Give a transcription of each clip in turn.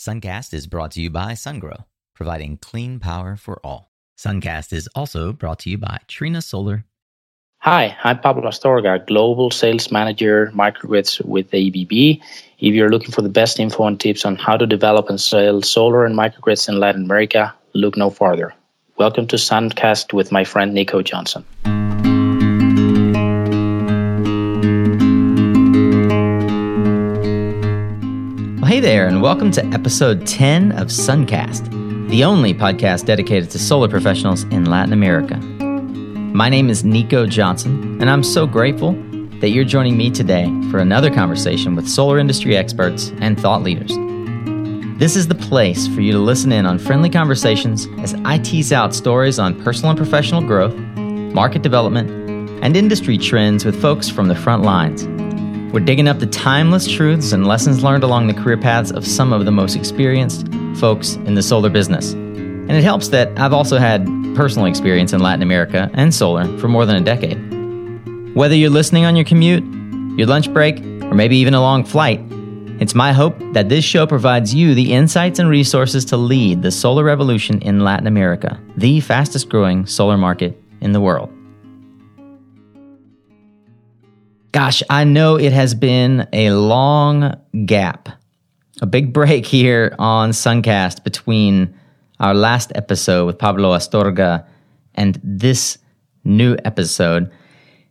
Suncast is brought to you by SunGrow, providing clean power for all. Suncast is also brought to you by Trina Solar. Hi, I'm Pablo Astorga, Global Sales Manager Microgrids with ABB. If you're looking for the best info and tips on how to develop and sell solar and microgrids in Latin America, look no farther. Welcome to Suncast with my friend Nico Johnson. There, and welcome to episode 10 of Suncast, the only podcast dedicated to solar professionals in Latin America. My name is Nico Johnson, and I'm so grateful that you're joining me today for another conversation with solar industry experts and thought leaders. This is the place for you to listen in on friendly conversations as I tease out stories on personal and professional growth, market development, and industry trends with folks from the front lines. We're digging up the timeless truths and lessons learned along the career paths of some of the most experienced folks in the solar business. And it helps that I've also had personal experience in Latin America and solar for more than a decade. Whether you're listening on your commute, your lunch break, or maybe even a long flight, it's my hope that this show provides you the insights and resources to lead the solar revolution in Latin America, the fastest growing solar market in the world. Gosh, I know it has been a long gap, a big break here on Suncast between our last episode with Pablo Astorga and this new episode.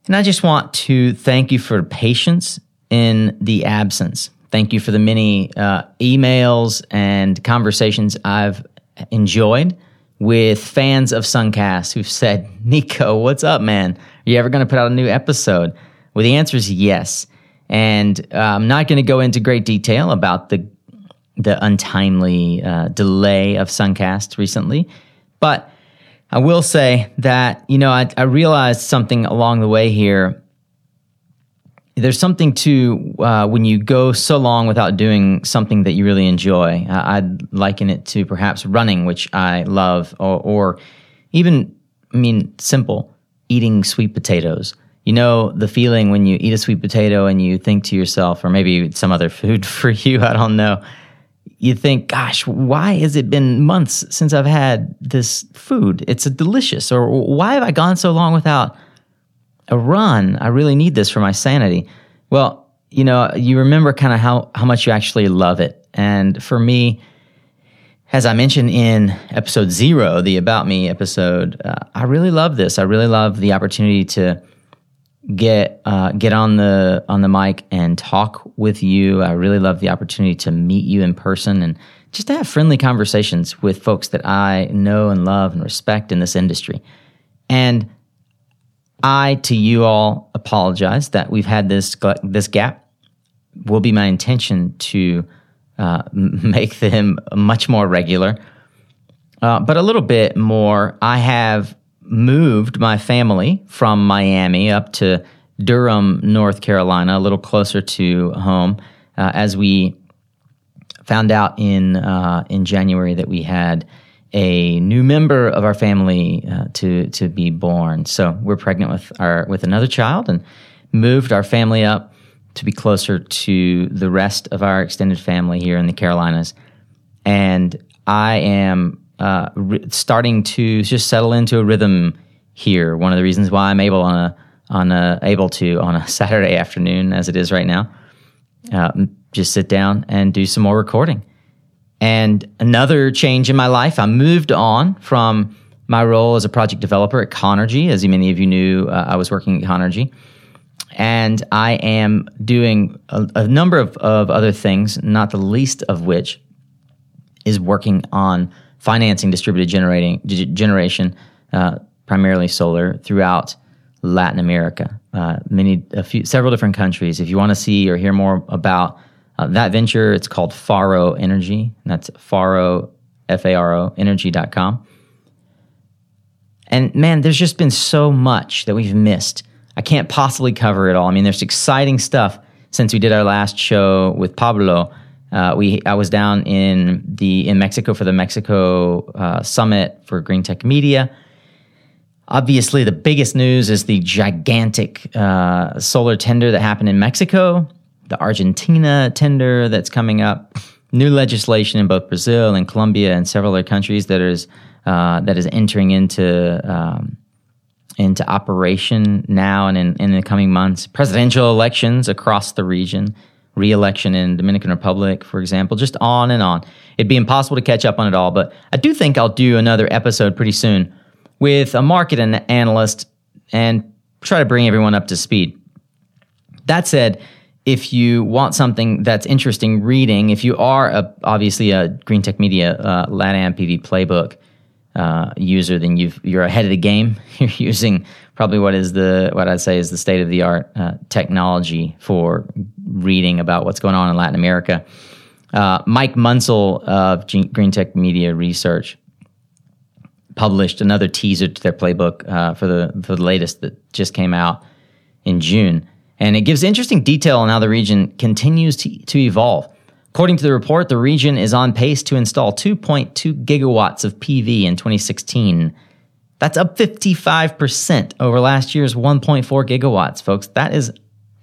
And I just want to thank you for patience in the absence. Thank you for the many uh, emails and conversations I've enjoyed with fans of Suncast who've said, Nico, what's up, man? Are you ever going to put out a new episode? Well, the answer is yes. And uh, I'm not going to go into great detail about the the untimely uh, delay of Suncast recently, but I will say that you know I, I, realized something along the way here. There's something to uh, when you go so long without doing something that you really enjoy. I'd liken it to perhaps running, which I love, or, or even I mean simple eating sweet potatoes you know the feeling when you eat a sweet potato and you think to yourself, or maybe some other food for you, I don't know. You think, gosh, why has it been months since I've had this food? It's delicious. Or why have I gone so long without a run? I really need this for my sanity. Well, you know, you remember kind of how, how much you actually love it. And for me, as I mentioned in episode zero, the About Me episode, uh, I really love this. I really love the opportunity to get uh, get on the on the mic and talk with you. I really love the opportunity to meet you in person and just to have friendly conversations with folks that I know and love and respect in this industry. And I to you all apologize that we've had this this gap. Will be my intention to uh, make them much more regular, uh, but a little bit more. I have moved my family from Miami up to Durham, North Carolina, a little closer to home, uh, as we found out in uh, in January that we had a new member of our family uh, to to be born. So we're pregnant with our with another child and moved our family up to be closer to the rest of our extended family here in the Carolinas. And I am uh, starting to just settle into a rhythm here. One of the reasons why I'm able on a on a able to on a Saturday afternoon, as it is right now, uh, just sit down and do some more recording. And another change in my life, I moved on from my role as a project developer at Conergy. As many of you knew, uh, I was working at Conergy. And I am doing a, a number of, of other things, not the least of which is working on financing distributed generating generation, uh, primarily solar, throughout Latin America. Uh, many, a few, several different countries. If you want to see or hear more about uh, that venture, it's called Faro Energy. That's Faro, F A R O, energy.com. And man, there's just been so much that we've missed. I can't possibly cover it all. I mean, there's exciting stuff since we did our last show with Pablo uh, we I was down in the in Mexico for the Mexico uh, summit for Green Tech Media. Obviously, the biggest news is the gigantic uh, solar tender that happened in Mexico, the Argentina tender that's coming up, new legislation in both Brazil and Colombia and several other countries that is uh, that is entering into um, into operation now and in, in the coming months. Presidential elections across the region, re-election in Dominican Republic, for example, just on and on. It'd be impossible to catch up on it all, but I do think I'll do another episode pretty soon with a market analyst and try to bring everyone up to speed. That said, if you want something that's interesting reading, if you are a, obviously a Green Tech Media uh, LATAM PV playbook uh, user, then you've, you're ahead of the game. You're using probably what is the what I'd say is the state of the art uh, technology for reading about what's going on in Latin America. Uh, Mike Munsell of G- Green Tech Media Research published another teaser to their playbook uh, for the for the latest that just came out in June. And it gives interesting detail on how the region continues to, to evolve. According to the report, the region is on pace to install 2.2 gigawatts of PV in 2016. That's up 55% over last year's 1.4 gigawatts, folks. That is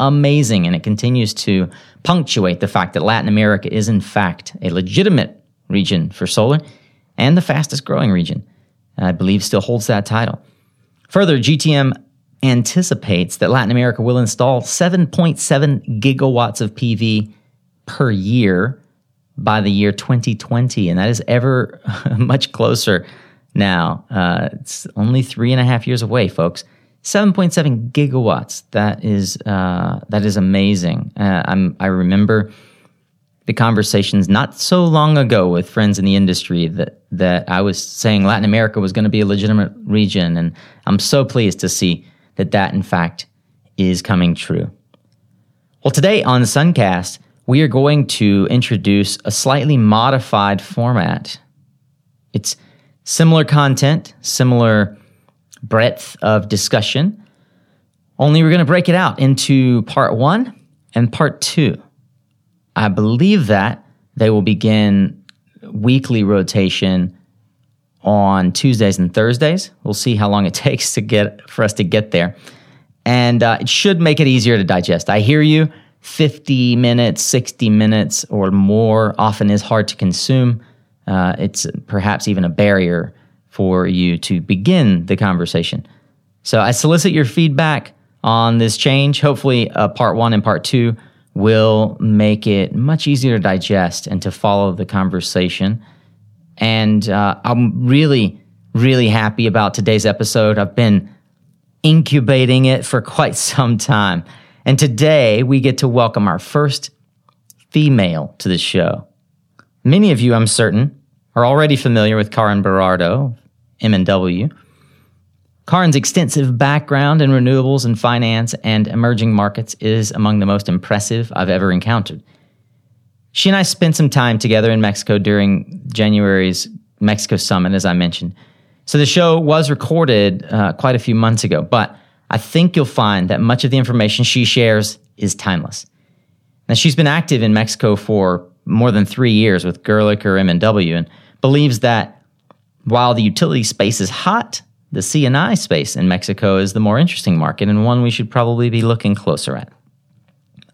amazing. And it continues to punctuate the fact that Latin America is, in fact, a legitimate region for solar and the fastest growing region. I believe still holds that title. Further, GTM anticipates that Latin America will install 7.7 gigawatts of PV per year by the year 2020. And that is ever much closer now. Uh, it's only three and a half years away, folks. 7.7 gigawatts. That is, uh, that is amazing. Uh, I remember the conversations not so long ago with friends in the industry that, that I was saying Latin America was going to be a legitimate region. And I'm so pleased to see that that, in fact, is coming true. Well, today on Suncast, we are going to introduce a slightly modified format. It's similar content, similar breadth of discussion, only we're going to break it out into part one and part two. I believe that they will begin weekly rotation on Tuesdays and Thursdays. We'll see how long it takes to get for us to get there, and uh, it should make it easier to digest. I hear you. 50 minutes, 60 minutes, or more often is hard to consume. Uh, it's perhaps even a barrier for you to begin the conversation. So I solicit your feedback on this change. Hopefully, uh, part one and part two will make it much easier to digest and to follow the conversation. And uh, I'm really, really happy about today's episode. I've been incubating it for quite some time. And today we get to welcome our first female to the show. Many of you, I'm certain, are already familiar with Karin Berardo, M&W. Karin's extensive background in renewables and finance and emerging markets is among the most impressive I've ever encountered. She and I spent some time together in Mexico during January's Mexico Summit, as I mentioned. So the show was recorded uh, quite a few months ago, but I think you'll find that much of the information she shares is timeless. Now, she's been active in Mexico for more than three years with Gehrlicher M&W and believes that while the utility space is hot, the C&I space in Mexico is the more interesting market and one we should probably be looking closer at.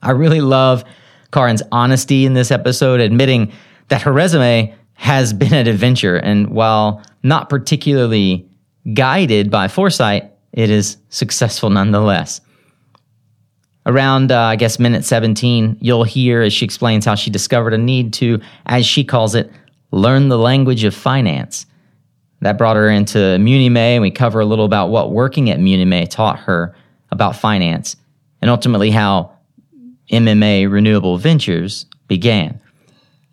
I really love Karin's honesty in this episode, admitting that her resume has been an adventure. And while not particularly guided by foresight, it is successful nonetheless. Around, uh, I guess, minute 17, you'll hear as she explains how she discovered a need to, as she calls it, learn the language of finance. That brought her into MuniMae, and we cover a little about what working at MuniMae taught her about finance, and ultimately how MMA Renewable Ventures began.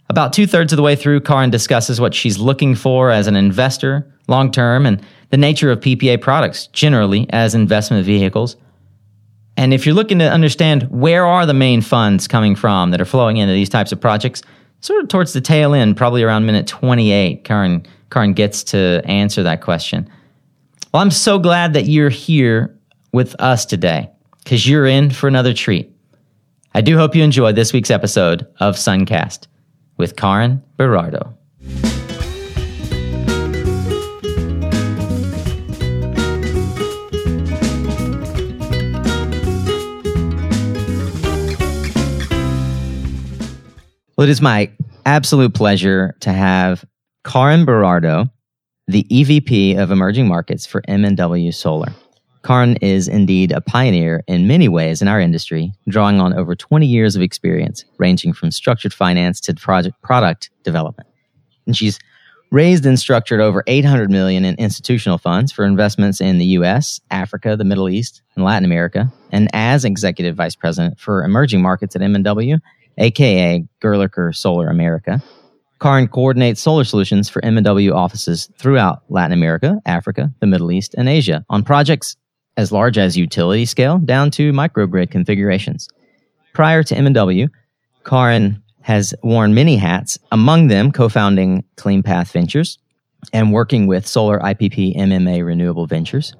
About two thirds of the way through, Karin discusses what she's looking for as an investor long term and the nature of PPA products generally as investment vehicles. And if you're looking to understand where are the main funds coming from that are flowing into these types of projects, sort of towards the tail end, probably around minute 28, Karin, Karin gets to answer that question. Well, I'm so glad that you're here with us today because you're in for another treat. I do hope you enjoyed this week's episode of Suncast with Karin Berardo. Well, it is my absolute pleasure to have Karin Berardo, the EVP of Emerging Markets for M&W Solar. Karin is indeed a pioneer in many ways in our industry, drawing on over 20 years of experience, ranging from structured finance to project product development. And she's raised and structured over 800 million in institutional funds for investments in the US, Africa, the Middle East, and Latin America. And as executive vice president for emerging markets at M&W, aka Gehrlicher Solar America, Karin coordinates solar solutions for M&W offices throughout Latin America, Africa, the Middle East, and Asia on projects as large as utility scale down to microgrid configurations. Prior to M&W, Karin has worn many hats, among them co-founding CleanPath Ventures and working with Solar IPP MMA Renewable Ventures.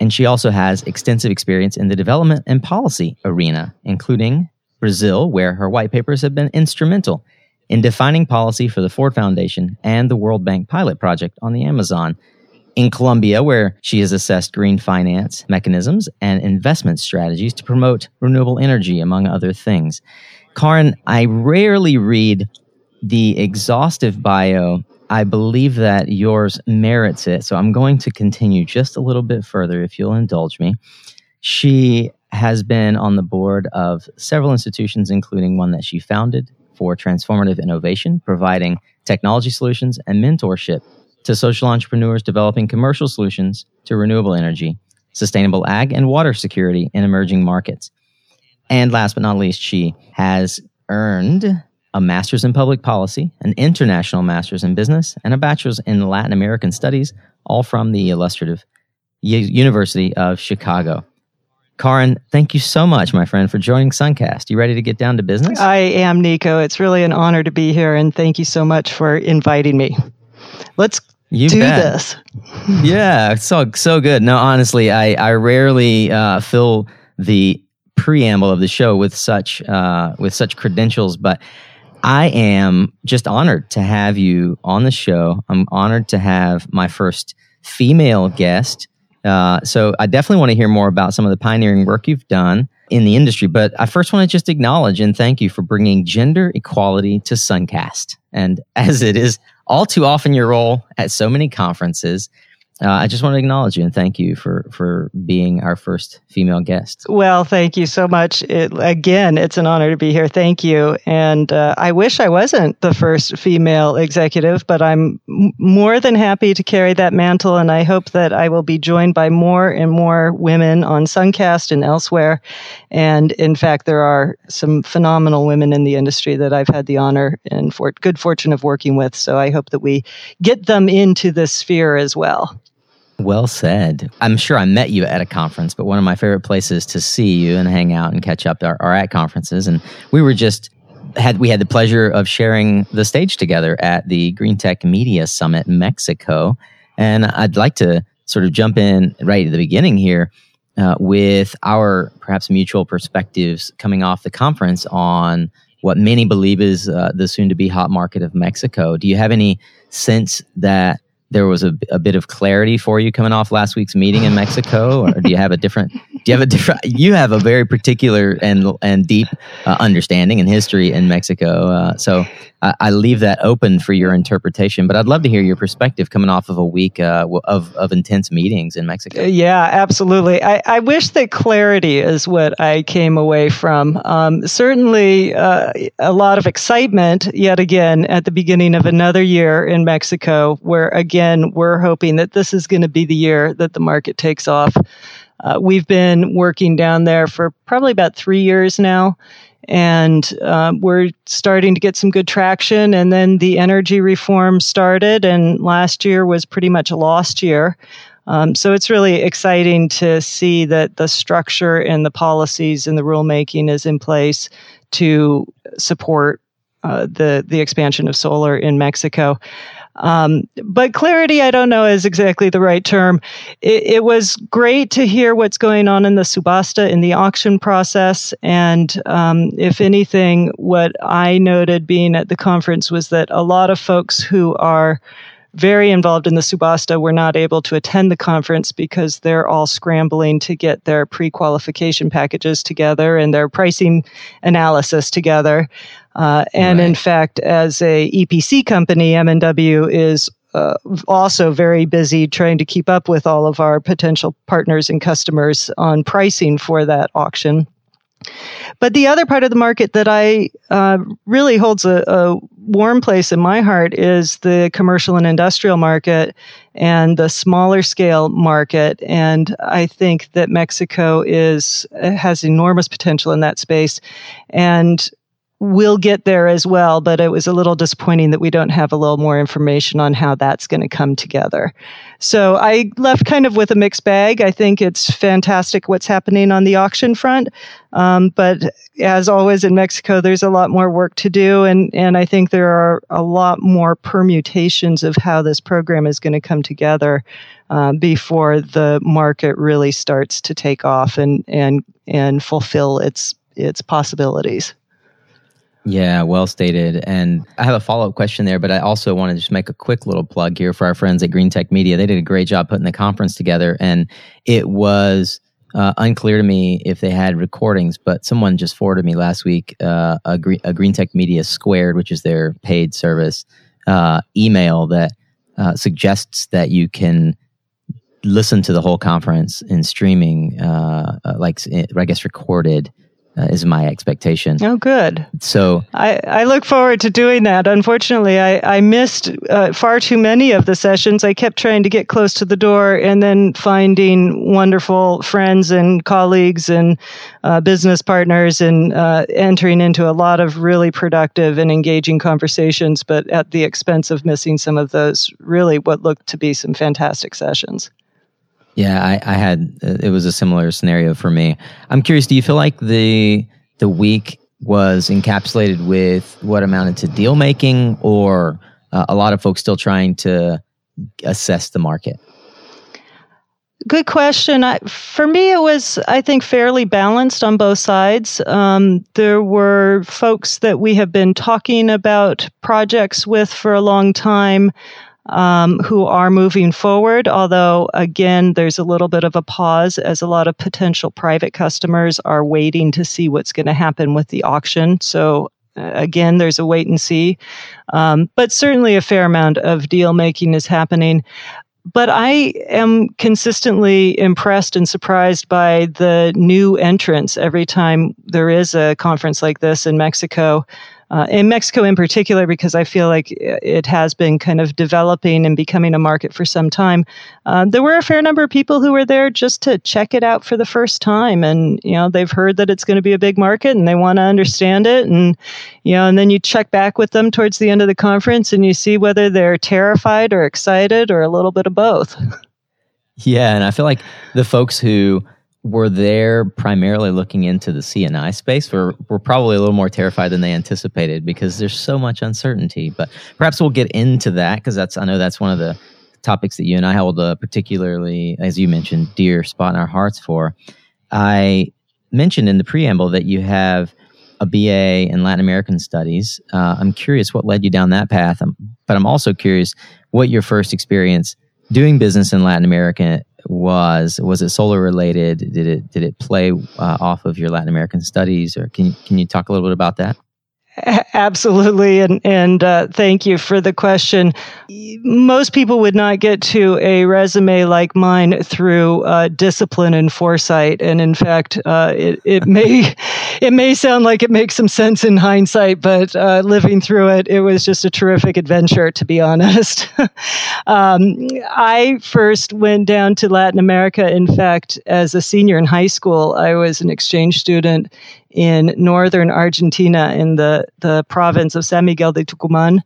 And she also has extensive experience in the development and policy arena, including Brazil, where her white papers have been instrumental in defining policy for the Ford Foundation and the World Bank pilot project on the Amazon. In Colombia, where she has assessed green finance mechanisms and investment strategies to promote renewable energy, among other things. Karin, I rarely read the exhaustive bio. I believe that yours merits it. So I'm going to continue just a little bit further if you'll indulge me. She has been on the board of several institutions, including one that she founded for transformative innovation, providing technology solutions and mentorship to social entrepreneurs developing commercial solutions to renewable energy, sustainable ag, and water security in emerging markets. And last but not least, she has earned a master's in public policy, an international master's in business, and a bachelor's in Latin American studies, all from the illustrative University of Chicago. Karin, thank you so much, my friend, for joining Suncast. You ready to get down to business? I am, Nico. It's really an honor to be here, and thank you so much for inviting me. Let's you do bet. this. yeah, so so good. No, honestly, I I rarely uh, fill the preamble of the show with such uh, with such credentials, but I am just honored to have you on the show. I'm honored to have my first female guest uh, so I definitely want to hear more about some of the pioneering work you've done in the industry. But I first want to just acknowledge and thank you for bringing gender equality to Suncast. And as it is all too often your role at so many conferences, uh, I just want to acknowledge you and thank you for for being our first female guest. Well, thank you so much. It, again, it's an honor to be here. Thank you. And uh, I wish I wasn't the first female executive, but I'm m- more than happy to carry that mantle. And I hope that I will be joined by more and more women on Suncast and elsewhere. And in fact, there are some phenomenal women in the industry that I've had the honor and for- good fortune of working with. So I hope that we get them into this sphere as well. Well said. I'm sure I met you at a conference, but one of my favorite places to see you and hang out and catch up are, are at conferences. And we were just had we had the pleasure of sharing the stage together at the Green Tech Media Summit Mexico. And I'd like to sort of jump in right at the beginning here uh, with our perhaps mutual perspectives coming off the conference on what many believe is uh, the soon to be hot market of Mexico. Do you have any sense that there was a, a bit of clarity for you coming off last week's meeting in Mexico, or do you have a different? You have a different? You have a very particular and and deep uh, understanding and history in Mexico. Uh, so I, I, leave that open for your interpretation. But I'd love to hear your perspective coming off of a week uh, of of intense meetings in Mexico. Yeah, absolutely. I, I wish that clarity is what I came away from. Um, certainly, uh, a lot of excitement yet again at the beginning of another year in Mexico, where again we're hoping that this is going to be the year that the market takes off. Uh, we've been working down there for probably about three years now and uh, we're starting to get some good traction. And then the energy reform started, and last year was pretty much a lost year. Um, so it's really exciting to see that the structure and the policies and the rulemaking is in place to support uh, the the expansion of solar in Mexico. Um, but clarity, I don't know, is exactly the right term. It, it, was great to hear what's going on in the subasta, in the auction process. And um, if anything, what I noted being at the conference was that a lot of folks who are very involved in the Subasta were not able to attend the conference because they're all scrambling to get their pre qualification packages together and their pricing analysis together. Uh, and right. in fact, as a EPC company, M&W is uh, also very busy trying to keep up with all of our potential partners and customers on pricing for that auction. But the other part of the market that I uh, really holds a, a, warm place in my heart is the commercial and industrial market and the smaller scale market. And I think that Mexico is has enormous potential in that space. And we'll get there as well, but it was a little disappointing that we don't have a little more information on how that's going to come together. So I left kind of with a mixed bag. I think it's fantastic what's happening on the auction front. Um, but as always in Mexico, there's a lot more work to do. And, and I think there are a lot more permutations of how this program is going to come together uh, before the market really starts to take off and, and, and fulfill its, its possibilities. Yeah, well stated. And I have a follow up question there, but I also want to just make a quick little plug here for our friends at Green Tech Media. They did a great job putting the conference together, and it was uh, unclear to me if they had recordings, but someone just forwarded me last week uh, a, Green, a Green Tech Media Squared, which is their paid service, uh, email that uh, suggests that you can listen to the whole conference in streaming, uh, uh, like I guess recorded uh, is my expectation. Oh, good. So I, I look forward to doing that. Unfortunately, I, I missed uh, far too many of the sessions. I kept trying to get close to the door and then finding wonderful friends and colleagues and uh, business partners and uh, entering into a lot of really productive and engaging conversations, but at the expense of missing some of those really what looked to be some fantastic sessions. Yeah, I, I had it was a similar scenario for me. I'm curious. Do you feel like the the week was encapsulated with what amounted to deal making, or uh, a lot of folks still trying to assess the market? Good question. I, for me, it was, I think, fairly balanced on both sides. Um, there were folks that we have been talking about projects with for a long time um, who are moving forward, although, again, there's a little bit of a pause as a lot of potential private customers are waiting to see what's going to happen with the auction. So, uh, again, there's a wait and see. Um, but certainly a fair amount of deal making is happening. But I am consistently impressed and surprised by the new entrants every time there is a conference like this in Mexico uh, in Mexico in particular, because I feel like it has been kind of developing and becoming a market for some time. Uh, there were a fair number of people who were there just to check it out for the first time, and you know they've heard that it's going to be a big market and they want to understand it, and you know, and then you check back with them towards the end of the conference and you see whether they're terrified or excited or a little bit of both. Yeah, and I feel like the folks who were there primarily looking into the C&I space We're, we're probably a little more terrified than they anticipated because there's so much uncertainty. But perhaps we'll get into that because that's I know that's one of the topics that you and I hold a particularly, as you mentioned, dear spot in our hearts for. I mentioned in the preamble that you have a BA in Latin American Studies. Uh, I'm curious what led you down that path, um, but I'm also curious what your first experience doing business in Latin America was was it solar related? Did it did it play uh, off of your latin american studies or can, can you talk a little bit about that Absolutely, and and uh, thank you for the question. Most people would not get to a resume like mine through uh, discipline and foresight, and in fact, uh, it it may it may sound like it makes some sense in hindsight, but uh, living through it, it was just a terrific adventure, to be honest. um, I first went down to Latin America. In fact, as a senior in high school, I was an exchange student in northern Argentina in the, the province of San Miguel de Tucumán.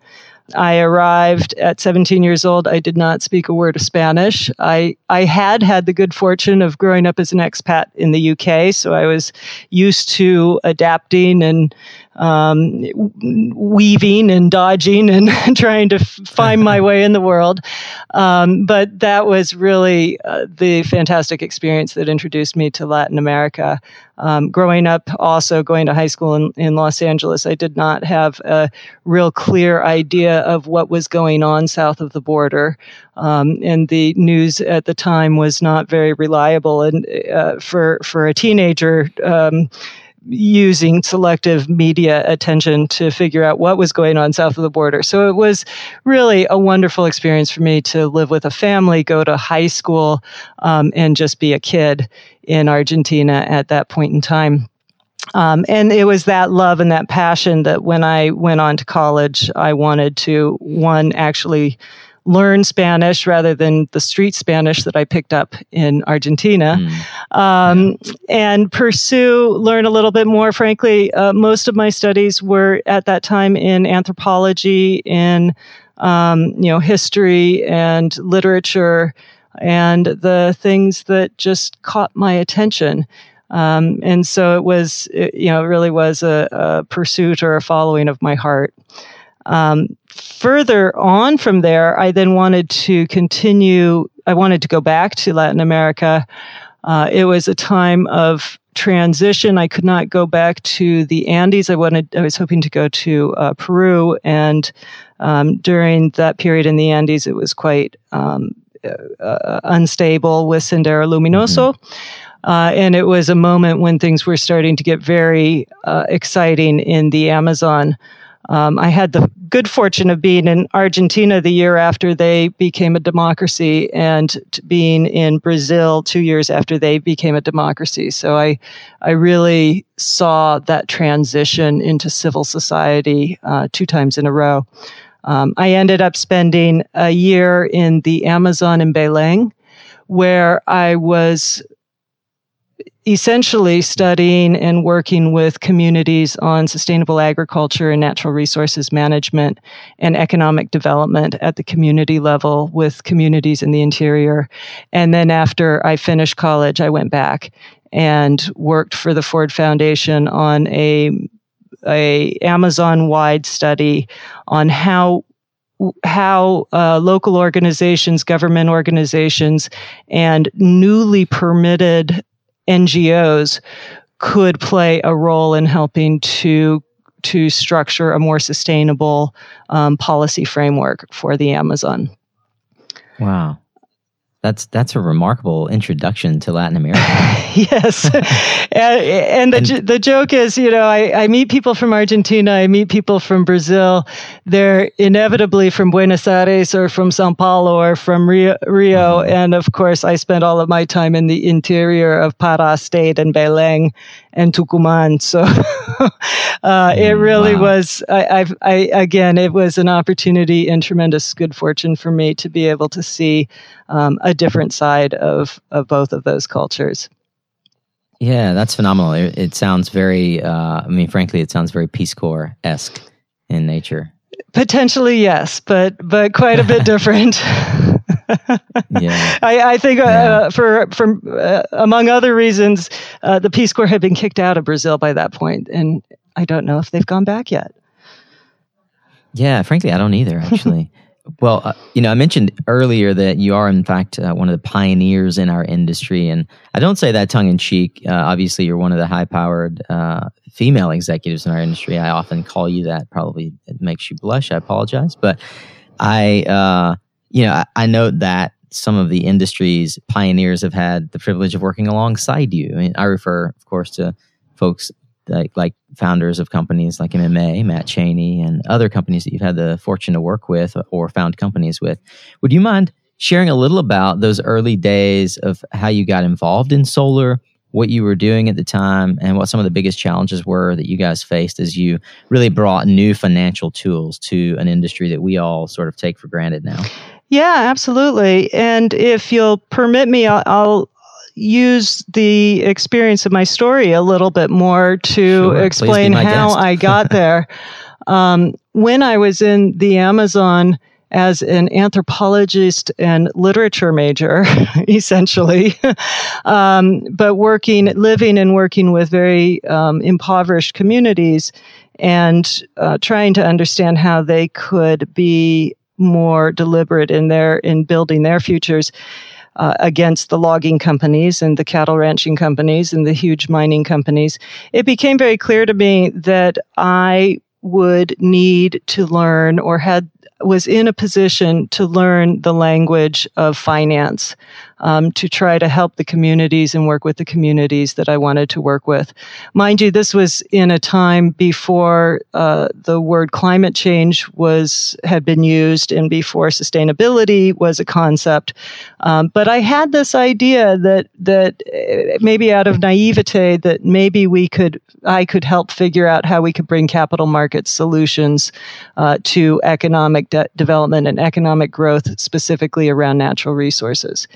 I arrived at 17 years old. I did not speak a word of Spanish. I, I had had the good fortune of growing up as an expat in the UK, so I was used to adapting and um, weaving and dodging and trying to find my way in the world. Um, but that was really uh, the fantastic experience that introduced me to Latin America. Um, growing up, also going to high school in, in Los Angeles, I did not have a real clear idea of what was going on south of the border. Um, and the news at the time was not very reliable. And uh, for, for a teenager, um, using selective media attention to figure out what was going on south of the border. So it was really a wonderful experience for me to live with a family, go to high school, um, and just be a kid in Argentina at that point in time. Um, and it was that love and that passion that when I went on to college, I wanted to, one, actually learn Spanish rather than the street Spanish that I picked up in Argentina, mm. um, and pursue, learn a little bit more. Frankly, uh, most of my studies were at that time in anthropology, in um, you know history and literature, and the things that just caught my attention. Um, and so it was, it, you know, it really was a, a pursuit or a following of my heart. Um, further on from there, I then wanted to continue. I wanted to go back to Latin America. Uh, it was a time of transition. I could not go back to the Andes. I wanted. I was hoping to go to uh, Peru, and um, during that period in the Andes, it was quite um, uh, uh unstable with Sendero Luminoso. Mm-hmm. Uh, and it was a moment when things were starting to get very uh, exciting in the Amazon. Um, I had the good fortune of being in Argentina the year after they became a democracy and being in Brazil two years after they became a democracy. So I, I really saw that transition into civil society uh, two times in a row. Um, I ended up spending a year in the Amazon in Belém, where I was essentially studying and working with communities on sustainable agriculture and natural resources management and economic development at the community level with communities in the interior. And then after I finished college, I went back and worked for the Ford Foundation on a a Amazon wide study on how how uh, local organizations, government organizations, and newly permitted NGOs could play a role in helping to to structure a more sustainable um, policy framework for the Amazon. Wow. That's that's a remarkable introduction to Latin America. yes, and, and, the and, the joke is, you know, I, I meet people from Argentina, I meet people from Brazil. They're inevitably from Buenos Aires or from São Paulo or from Rio, Rio. Uh-huh. and of course, I spent all of my time in the interior of Pará State and Belém and Tucumán. So uh, it mm, really wow. was. I, I again, it was an opportunity and tremendous good fortune for me to be able to see um, a different side of of both of those cultures. Yeah, that's phenomenal. It, it sounds very. Uh, I mean, frankly, it sounds very Peace Corps esque in nature. Potentially, yes, but but quite a bit different. yeah, I, I think uh, for for uh, among other reasons, uh, the Peace Corps had been kicked out of Brazil by that point, and I don't know if they've gone back yet. Yeah, frankly, I don't either. Actually, well, uh, you know, I mentioned earlier that you are, in fact, uh, one of the pioneers in our industry, and I don't say that tongue in cheek. Uh, obviously, you're one of the high-powered uh, female executives in our industry. I often call you that. Probably it makes you blush. I apologize, but I, uh, you know, I, I note that some of the industry's pioneers have had the privilege of working alongside you. I mean, I refer, of course, to folks like like founders of companies like MMA, Matt Cheney, and other companies that you've had the fortune to work with or found companies with. Would you mind sharing a little about those early days of how you got involved in solar, what you were doing at the time, and what some of the biggest challenges were that you guys faced as you really brought new financial tools to an industry that we all sort of take for granted now? Yeah, absolutely. And if you'll permit me, I'll, I'll use the experience of my story a little bit more to sure, explain how guest. I got there. um, when I was in the Amazon as an anthropologist and literature major, essentially, um, but working, living and working with very um, impoverished communities and uh, trying to understand how they could be more deliberate in their in building their futures uh, against the logging companies and the cattle ranching companies and the huge mining companies, it became very clear to me that I would need to learn or had was in a position to learn the language of finance um, to try to help the communities and work with the communities that I wanted to work with. Mind you, this was in a time before uh, the word climate change was had been used and before sustainability was a concept. Um, but I had this idea that that uh, maybe out of naivete that maybe we could I could help figure out how we could bring capital market solutions uh, to economic de- development and economic growth, specifically around natural resources.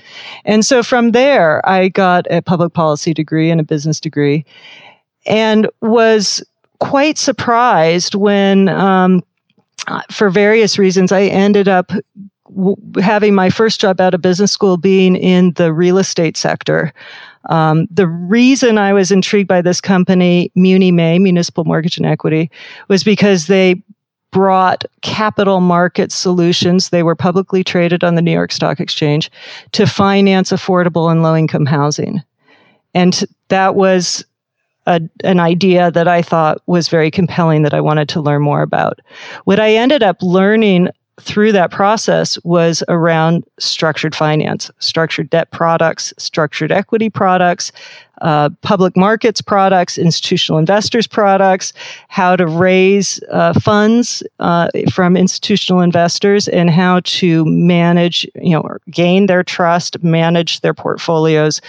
And so from there, I got a public policy degree and a business degree and was quite surprised when, um, for various reasons, I ended up w- having my first job out of business school being in the real estate sector. Um, the reason I was intrigued by this company, MuniMae, Municipal Mortgage and Equity, was because they brought capital market solutions. They were publicly traded on the New York Stock Exchange to finance affordable and low income housing. And that was a, an idea that I thought was very compelling that I wanted to learn more about. What I ended up learning through that process was around structured finance, structured debt products, structured equity products, uh, public markets products, institutional investors products, how to raise uh, funds uh, from institutional investors, and how to manage, you know, gain their trust, manage their portfolios,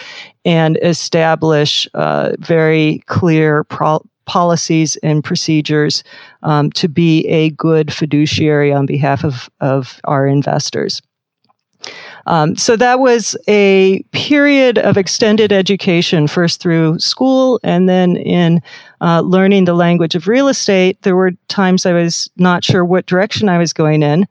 and establish uh, very clear pro- policies and procedures um, to be a good fiduciary on behalf of, of our investors. Um, so that was a period of extended education, first through school and then in uh, learning the language of real estate. There were times I was not sure what direction I was going in,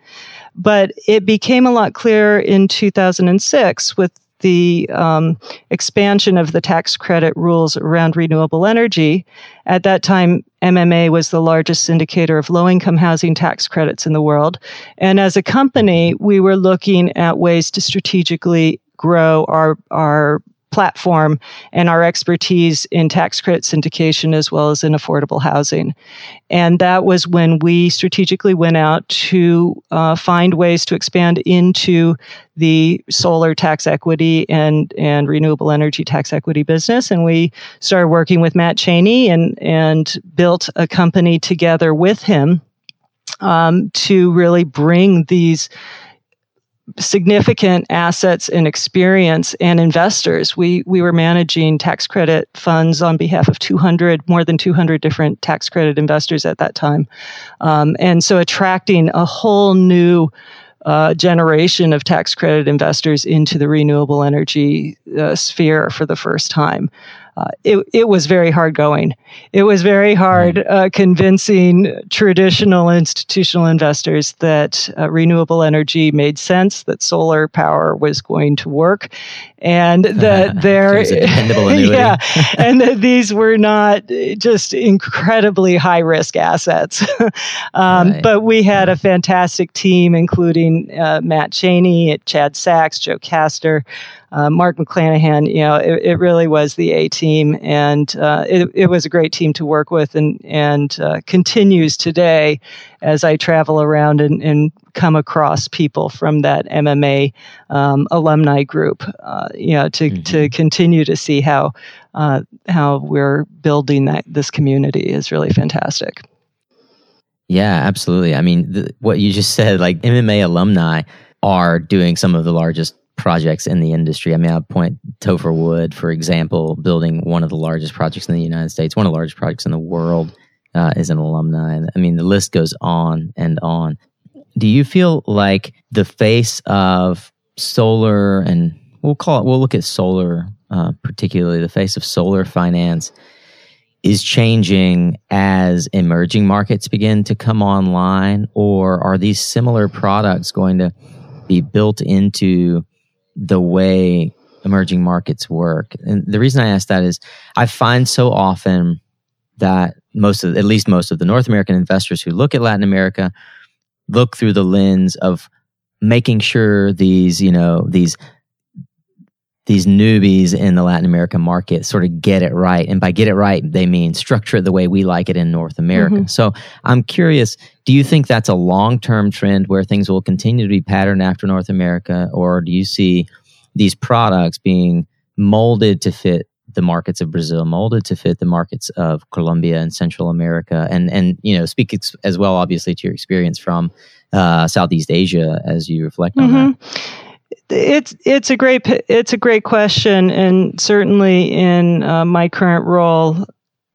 but it became a lot clearer in 2006 with the um, expansion of the tax credit rules around renewable energy. At that time, MMA was the largest syndicator of low income housing tax credits in the world. And as a company, we were looking at ways to strategically grow our, our platform and our expertise in tax credit syndication as well as in affordable housing. And that was when we strategically went out to uh, find ways to expand into the solar tax equity and, and renewable energy tax equity business. And we started working with Matt Cheney and, and built a company together with him um, to really bring these significant assets and experience and investors. We we were managing tax credit funds on behalf of 200 more than 200 different tax credit investors at that time, um, and so attracting a whole new. Uh, generation of tax credit investors into the renewable energy uh, sphere for the first time uh, it, it was very hard going. It was very hard uh, convincing traditional institutional investors that uh, renewable energy made sense, that solar power was going to work, and that there, yeah, and that these were not just incredibly high risk assets. um, right. But we had a fantastic team, including uh, Matt Cheney, Chad Sachs, Joe Castor uh, Mark McClanahan, you know, it, it, really was the A team, and uh, it, it, was a great team to work with, and and uh, continues today as I travel around and, and come across people from that MMA um, alumni group, uh, you know, to mm-hmm. to continue to see how uh, how we're building that this community is really fantastic. Yeah, absolutely. I mean, the, what you just said, like MMA alumni are doing some of the largest projects in the industry. I mean, I'll point Topher Wood, for example, building one of the largest projects in the United States, one of the largest projects in the world, uh, is an alumni. I mean, the list goes on and on. Do you feel like the face of solar and we'll call it, we'll look at solar, uh, particularly the face of solar finance is changing as emerging markets begin to come online, or are these similar products going to be built into the way emerging markets work? And the reason I ask that is I find so often that most of, at least most of the North American investors who look at Latin America look through the lens of making sure these, you know, these these newbies in the Latin American market sort of get it right. And by get it right, they mean structure it the way we like it in North America. Mm-hmm. So I'm curious, do you think that's a long term trend where things will continue to be patterned after North America? Or do you see these products being molded to fit the markets of Brazil, molded to fit the markets of Colombia and Central America? And, and you know, speak ex- as well, obviously, to your experience from uh, Southeast Asia as you reflect on mm-hmm. that it's it's a great it's a great question, and certainly in uh, my current role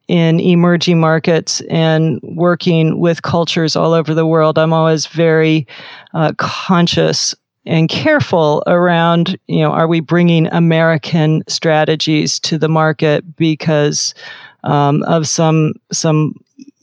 in emerging markets and working with cultures all over the world, I'm always very uh, conscious and careful around you know are we bringing American strategies to the market because um, of some some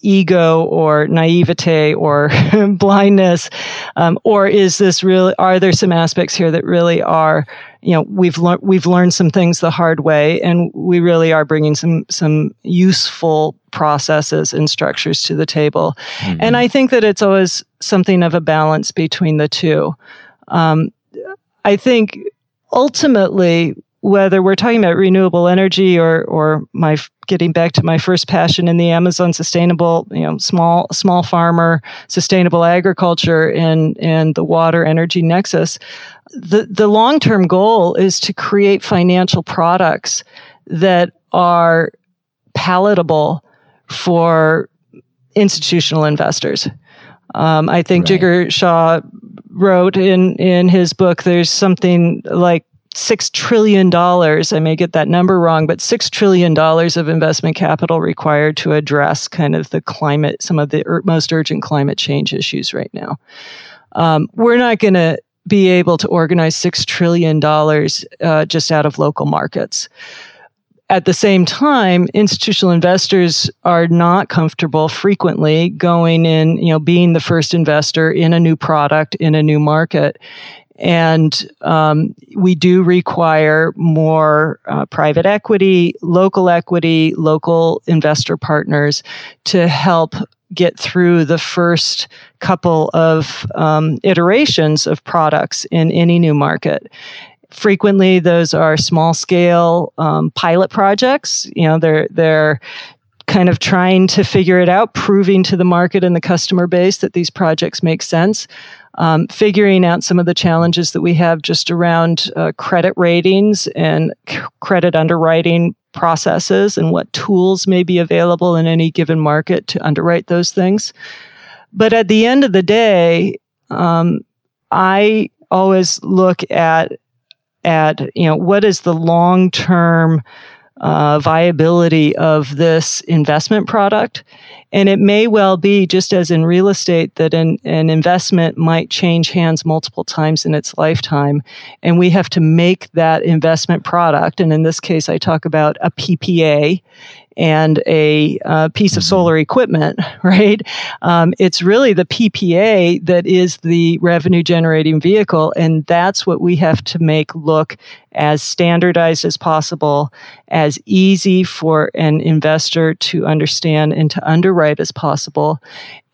ego or naivete or blindness? Um, or is this really are there some aspects here that really are you know we've learned we've learned some things the hard way and we really are bringing some some useful processes and structures to the table? Mm-hmm. and i think that it's always something of a balance between the two. Um, i think ultimately whether we're talking about renewable energy or or my getting back to my first passion in the Amazon sustainable, you know, small small farmer, sustainable agriculture and and the water energy nexus, the the long-term goal is to create financial products that are palatable for institutional investors. Um, I think right. Jigar Shah wrote in in his book there's something like six trillion dollars. I may get that number wrong, but six trillion dollars of investment capital required to address kind of the climate, some of the most urgent climate change issues right now. Um, we're not going to be able to organize six trillion dollars uh, just out of local markets. At the same time, institutional investors are not comfortable frequently going in, you know, being the first investor in a new product in a new market. And um, we do require more uh, private equity, local equity, local investor partners to help get through the first couple of um, iterations of products in any new market. Frequently, those are small scale um, pilot projects. You know, they're they're kind of trying to figure it out, proving to the market and the customer base that these projects make sense um, figuring out some of the challenges that we have just around uh, credit ratings and c- credit underwriting processes and what tools may be available in any given market to underwrite those things. But at the end of the day, um, I always look at at you know what is the long term uh, viability of this investment product. And it may well be, just as in real estate, that an, an investment might change hands multiple times in its lifetime. And we have to make that investment product, and in this case, I talk about a PPA and a uh, piece of mm-hmm. solar equipment, right? Um, it's really the PPA that is the revenue generating vehicle. And that's what we have to make look as standardized as possible, as easy for an investor to understand and to underwrite as possible.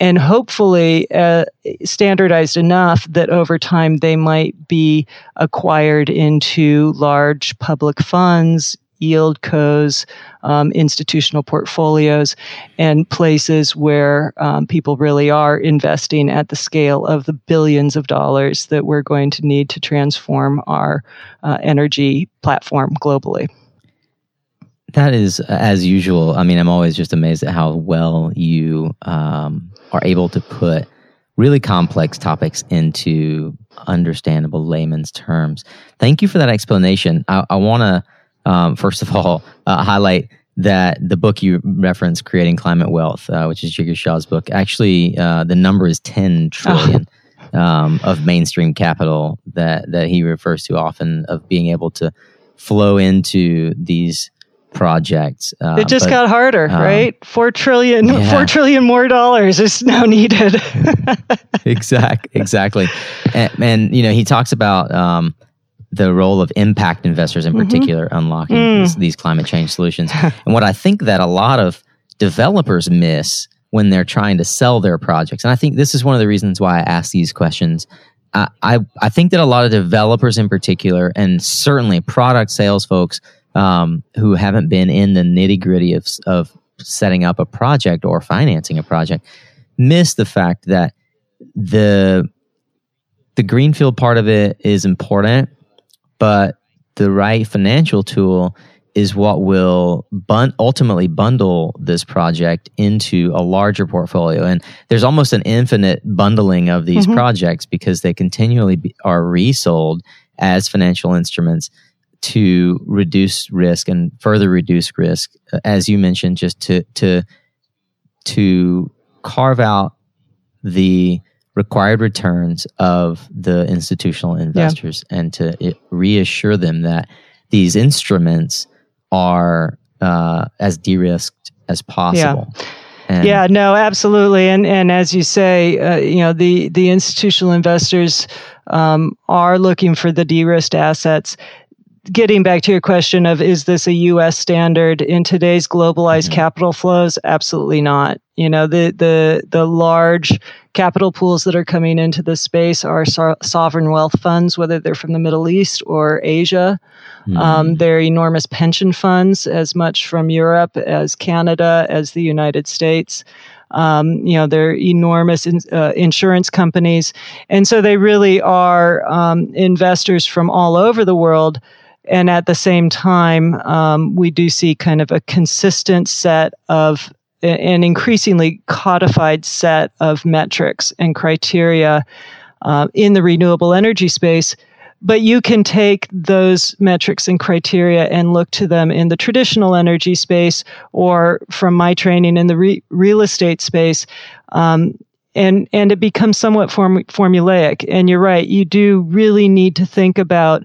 And hopefully uh, standardized enough that over time they might be acquired into large public funds, yieldcos, um, institutional portfolios, and places where um, people really are investing at the scale of the billions of dollars that we're going to need to transform our uh, energy platform globally. That is, as usual. I mean, I'm always just amazed at how well you um, are able to put really complex topics into understandable layman's terms. Thank you for that explanation. I, I want to um, first of all, uh, highlight that the book you referenced, Creating Climate Wealth, uh, which is Jigar Shah's book, actually uh, the number is 10 trillion oh. um, of mainstream capital that, that he refers to often of being able to flow into these projects. Uh, it just but, got harder, um, right? Four trillion, yeah. four trillion more dollars is now needed. exact, exactly. And, and, you know, he talks about um, the role of impact investors in mm-hmm. particular unlocking mm. these, these climate change solutions. and what I think that a lot of developers miss when they're trying to sell their projects, and I think this is one of the reasons why I ask these questions I, I, think that a lot of developers in particular, and certainly product sales folks um, who haven't been in the nitty gritty of, of setting up a project or financing a project, miss the fact that the the greenfield part of it is important, but the right financial tool is what will bun- ultimately bundle this project into a larger portfolio. And there's almost an infinite bundling of these mm-hmm. projects because they continually be, are resold as financial instruments to reduce risk and further reduce risk, uh, as you mentioned, just to to to carve out the required returns of the institutional investors yeah. and to it, reassure them that these instruments are uh, as de-risked as possible. Yeah. And yeah, no, absolutely, and and as you say, uh, you know, the the institutional investors um, are looking for the de-risked assets. Getting back to your question of is this a U.S. standard in today's globalized mm-hmm. capital flows? Absolutely not. You know, the the the large capital pools that are coming into the space are so- sovereign wealth funds, whether they're from the Middle East or Asia. Mm. Um, they're enormous pension funds, as much from Europe as Canada as the United States. Um, you know, they're enormous in, uh, insurance companies. And so they really are um, investors from all over the world. And at the same time, um, we do see kind of a consistent set of an increasingly codified set of metrics and criteria uh, in the renewable energy space but you can take those metrics and criteria and look to them in the traditional energy space or from my training in the re- real estate space. Um, and, and it becomes somewhat form- formulaic. And you're right, you do really need to think about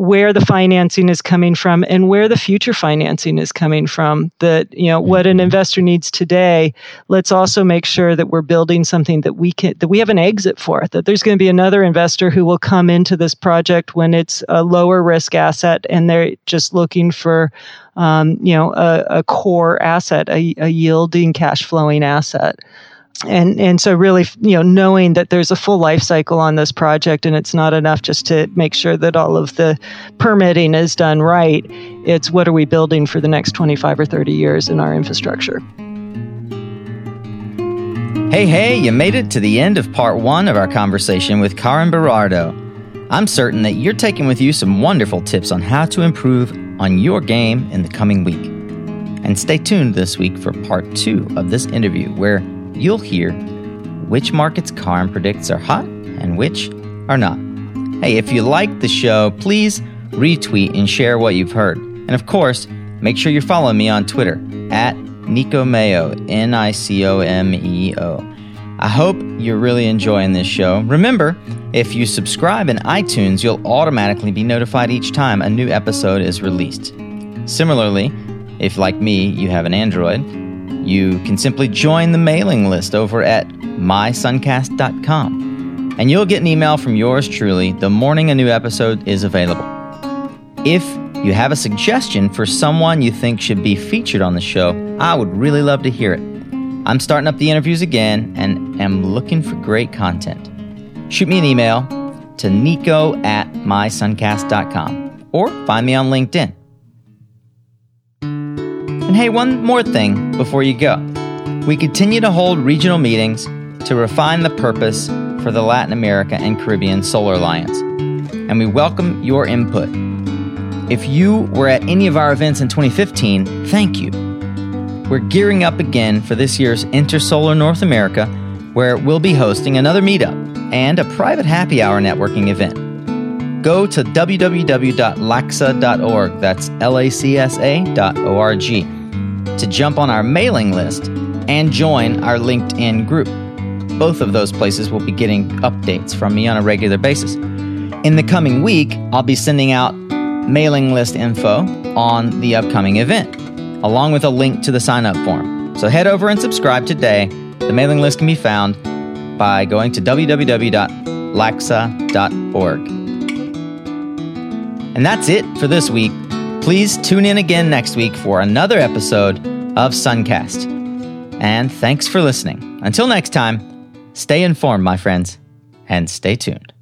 where the financing is coming from and where the future financing is coming from that you know what an investor needs today. Let's also make sure that we're building something that we can that we have an exit for that there's going to be another investor who will come into this project when it's a lower risk asset and they're just looking for um, you know a, a core asset a, a yielding cash flowing asset and and so really you know knowing that there's a full life cycle on this project and it's not enough just to make sure that all of the permitting is done right it's what are we building for the next 25 or 30 years in our infrastructure. Hey hey you made it to the end of part one of our conversation with karen Berardo. I'm certain that you're taking with you some wonderful tips on how to improve on your game in the coming week. And stay tuned this week for part two of this interview where you'll hear which markets Karin predicts are hot and which are not. Hey, if you like the show, please retweet and share what you've heard. And of course, make sure you're following me on Twitter at Nico Mayo, N I C O M E O. I hope you're really enjoying this show. Remember, if you subscribe in iTunes, you'll automatically be notified each time a new episode is released. Similarly, if like me, you have an Android, you can simply join the mailing list over at mysuncast.com, and you'll get an email from yours truly the morning a new episode is available. If you have a suggestion for someone you think should be featured on the show, I would really love to hear it. I'm starting up the interviews again and am looking for great content. Shoot me an email to nico at mysuncast.com or find me on LinkedIn. And hey, one more thing before you go. We continue to hold regional meetings to refine the purpose for the Latin America and Caribbean Solar Alliance, and we welcome your input. If you were at any of our events in 2015, thank you. We're gearing up again for this year's Intersolar North America, where we'll be hosting another meetup and a private happy hour networking event go to www.lacsa.org, That's L A C S A.org to jump on our mailing list and join our LinkedIn group. Both of those places will be getting updates from me on a regular basis. In the coming week, I'll be sending out mailing list info on the upcoming event, along with a link to the sign up form. So head over and subscribe today. The mailing list can be found by going to www.lacsa.org. And that's it for this week. Please tune in again next week for another episode of Suncast. And thanks for listening. Until next time, stay informed, my friends, and stay tuned.